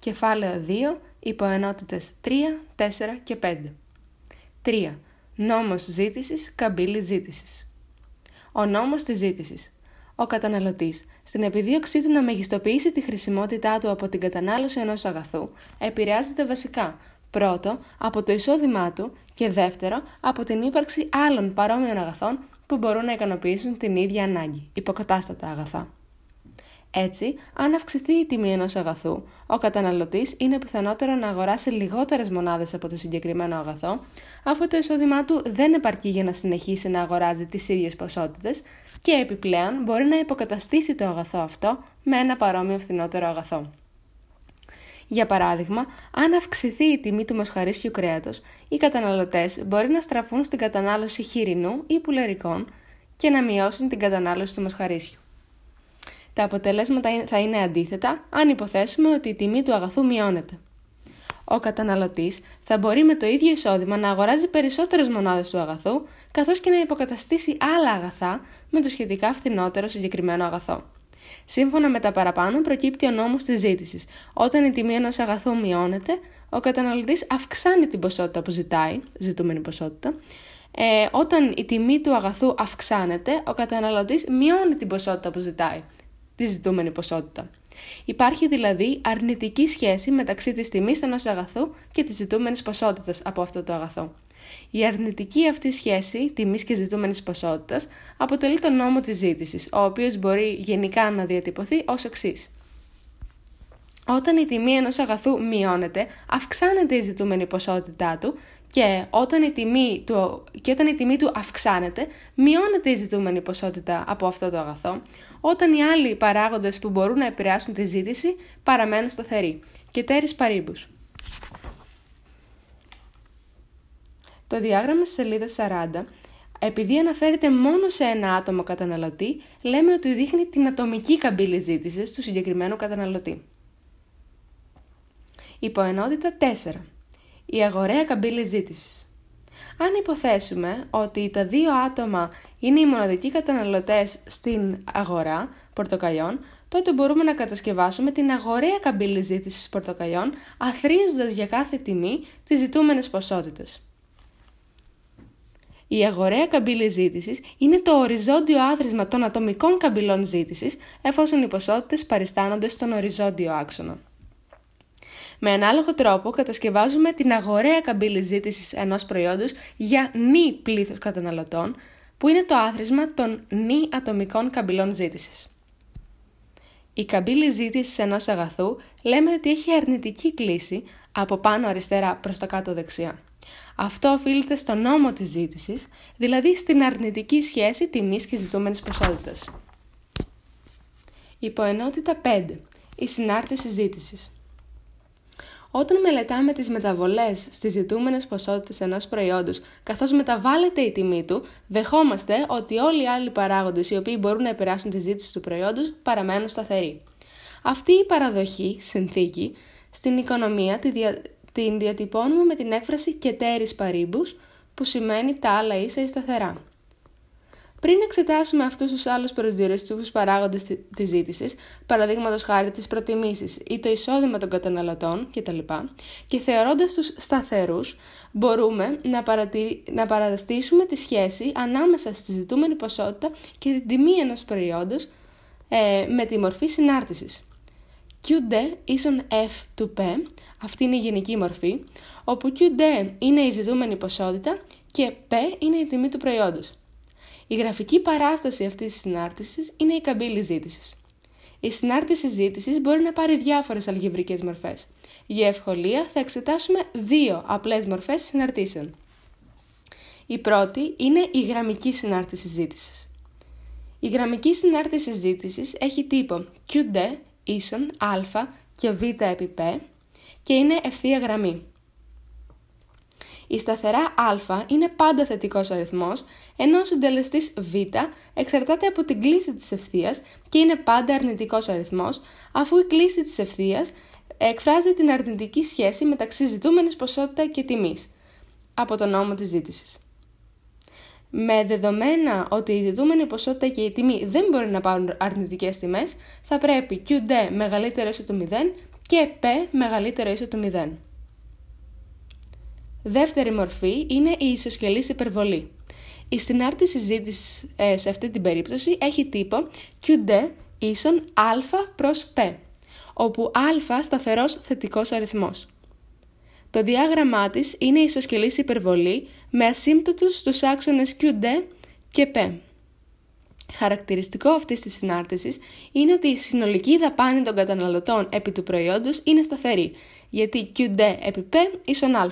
Κεφάλαιο 2, υποενότητες 3, 4 και 5. 3. Νόμος ζήτησης, καμπύλη ζήτησης. Ο νόμος της ζήτησης. Ο καταναλωτής, στην επιδίωξή του να μεγιστοποιήσει τη χρησιμότητά του από την κατανάλωση ενός αγαθού, επηρεάζεται βασικά πρώτο από το εισόδημά του και δεύτερο από την ύπαρξη άλλων παρόμοιων αγαθών που μπορούν να ικανοποιήσουν την ίδια ανάγκη, υποκατάστατα αγαθά. Έτσι, αν αυξηθεί η τιμή ενός αγαθού, ο καταναλωτής είναι πιθανότερο να αγοράσει λιγότερες μονάδες από το συγκεκριμένο αγαθό, αφού το εισόδημά του δεν επαρκεί για να συνεχίσει να αγοράζει τις ίδιες ποσότητες και επιπλέον μπορεί να υποκαταστήσει το αγαθό αυτό με ένα παρόμοιο φθηνότερο αγαθό. Για παράδειγμα, αν αυξηθεί η τιμή του μοσχαρίσιου κρέατος, οι καταναλωτές μπορεί να στραφούν στην κατανάλωση χοιρινού ή πουλερικών και να μειώσουν την κατανάλωση του μοσχαρίσιου. Τα αποτελέσματα θα είναι αντίθετα αν υποθέσουμε ότι η τιμή του αγαθού μειώνεται. Ο καταναλωτής θα μπορεί με το ίδιο εισόδημα να αγοράζει περισσότερες μονάδες του αγαθού, καθώς και να υποκαταστήσει άλλα αγαθά με το σχετικά φθηνότερο συγκεκριμένο αγαθό. Σύμφωνα με τα παραπάνω, προκύπτει ο νόμος της ζήτησης. Όταν η τιμή ενός αγαθού μειώνεται, ο καταναλωτής αυξάνει την ποσότητα που ζητάει, ζητούμενη ποσότητα. Ε, όταν η τιμή του αγαθού αυξάνεται, ο καταναλωτής μειώνει την ποσότητα που ζητάει, τη ζητούμενη ποσότητα. Υπάρχει δηλαδή αρνητική σχέση μεταξύ της τιμής ενός αγαθού και της ζητούμενης ποσότητας από αυτό το αγαθό. Η αρνητική αυτή σχέση τιμής και ζητούμενης ποσότητας αποτελεί τον νόμο της ζήτησης, ο οποίος μπορεί γενικά να διατυπωθεί ως εξής. Όταν η τιμή ενός αγαθού μειώνεται, αυξάνεται η ζητούμενη ποσότητά του και όταν η τιμή του, και όταν η τιμή του αυξάνεται, μειώνεται η ζητούμενη ποσότητα από αυτό το αγαθό, όταν οι άλλοι παράγοντες που μπορούν να επηρεάσουν τη ζήτηση παραμένουν σταθεροί. Και τέρις παρήμπους. Το διάγραμμα στη σελίδα 40, επειδή αναφέρεται μόνο σε ένα άτομο καταναλωτή, λέμε ότι δείχνει την ατομική καμπύλη ζήτησης του συγκεκριμένου καταναλωτή. Υποενότητα 4. Η αγοραία καμπύλη ζήτησης. Αν υποθέσουμε ότι τα δύο άτομα είναι οι μοναδικοί καταναλωτές στην αγορά πορτοκαλιών, τότε μπορούμε να κατασκευάσουμε την αγοραία καμπύλη ζήτησης πορτοκαλιών, αθρίζοντας για κάθε τιμή τις ζητούμενες ποσότητες. Η αγοραία καμπύλη ζήτησης είναι το οριζόντιο άθροισμα των ατομικών καμπυλών ζήτησης, εφόσον οι ποσότητες παριστάνονται στον οριζόντιο άξονα. Με ανάλογο τρόπο κατασκευάζουμε την αγοραία καμπύλη ζήτησης ενός προϊόντος για νη πλήθος καταναλωτών, που είναι το άθροισμα των νη ατομικών καμπυλών ζήτησης. Η καμπύλη ζήτησης ενός αγαθού λέμε ότι έχει αρνητική κλίση από πάνω αριστερά προς τα κάτω δεξιά. Αυτό οφείλεται στο νόμο της ζήτησης, δηλαδή στην αρνητική σχέση τιμής και ζητούμενης ποσότητας. Υποενότητα 5. Η συνάρτηση ζήτησης. Όταν μελετάμε τις μεταβολές στις ζητούμενες ποσότητες ενός προϊόντος, καθώς μεταβάλλεται η τιμή του, δεχόμαστε ότι όλοι οι άλλοι παράγοντες οι οποίοι μπορούν να επηρεάσουν τη ζήτηση του προϊόντος παραμένουν σταθεροί. Αυτή η παραδοχή, συνθήκη, στην οικονομία τη, δια την διατυπώνουμε με την έκφραση και τέρις παρήμπους, που σημαίνει τα άλλα ίσα ή σταθερά. Πριν εξετάσουμε αυτούς τους άλλους προσδιοριστικού παράγοντες τη ζήτησης, παραδείγματος χάρη τις προτιμήσεις ή το εισόδημα των καταναλωτών κτλ., και θεωρώντας τους σταθερούς, μπορούμε να, παρατηρ... να παραστήσουμε τη σχέση ανάμεσα στη ζητούμενη ποσότητα και την τιμή ενός προϊόντος ε, με τη μορφή συνάρτησης. QD ίσον F του P, αυτή είναι η γενική μορφή, όπου QD είναι η ζητούμενη ποσότητα και P είναι η τιμή του προϊόντος. Η γραφική παράσταση αυτής της συνάρτησης είναι η καμπύλη ζήτησης. Η συνάρτηση ζήτησης μπορεί να πάρει διάφορες αλγεβρικές μορφές. Για ευκολία θα εξετάσουμε δύο απλές μορφές συναρτήσεων. Η πρώτη είναι η γραμμική συνάρτηση ζήτησης. Η γραμμική συνάρτηση ζήτησης έχει τύπο QD ίσον α και β επί π και είναι ευθεία γραμμή. Η σταθερά α είναι πάντα θετικός αριθμός, ενώ ο συντελεστής β εξαρτάται από την κλίση της ευθείας και είναι πάντα αρνητικός αριθμός, αφού η κλίση της ευθείας εκφράζει την αρνητική σχέση μεταξύ ζητούμενης ποσότητα και τιμής, από τον νόμο της ζήτησης. Με δεδομένα ότι η ζητούμενη ποσότητα και η τιμή δεν μπορεί να πάρουν αρνητικές τιμές, θα πρέπει QD μεγαλύτερο ή το 0 και P μεγαλύτερο ίσο του 0. Δεύτερη μορφή είναι η ισοσκελής υπερβολή. Η συνάρτηση συζήτηση ε, σε αυτή την περίπτωση έχει τύπο QD ίσον α προς P, όπου α σταθερός θετικός αριθμός. Το διάγραμμά της είναι η ισοσκελής υπερβολή με ασύμπτωτους στους άξονες QD και P. Χαρακτηριστικό αυτής της συνάρτησης είναι ότι η συνολική δαπάνη των καταναλωτών επί του προϊόντος είναι σταθερή, γιατί QD επί P ίσον α.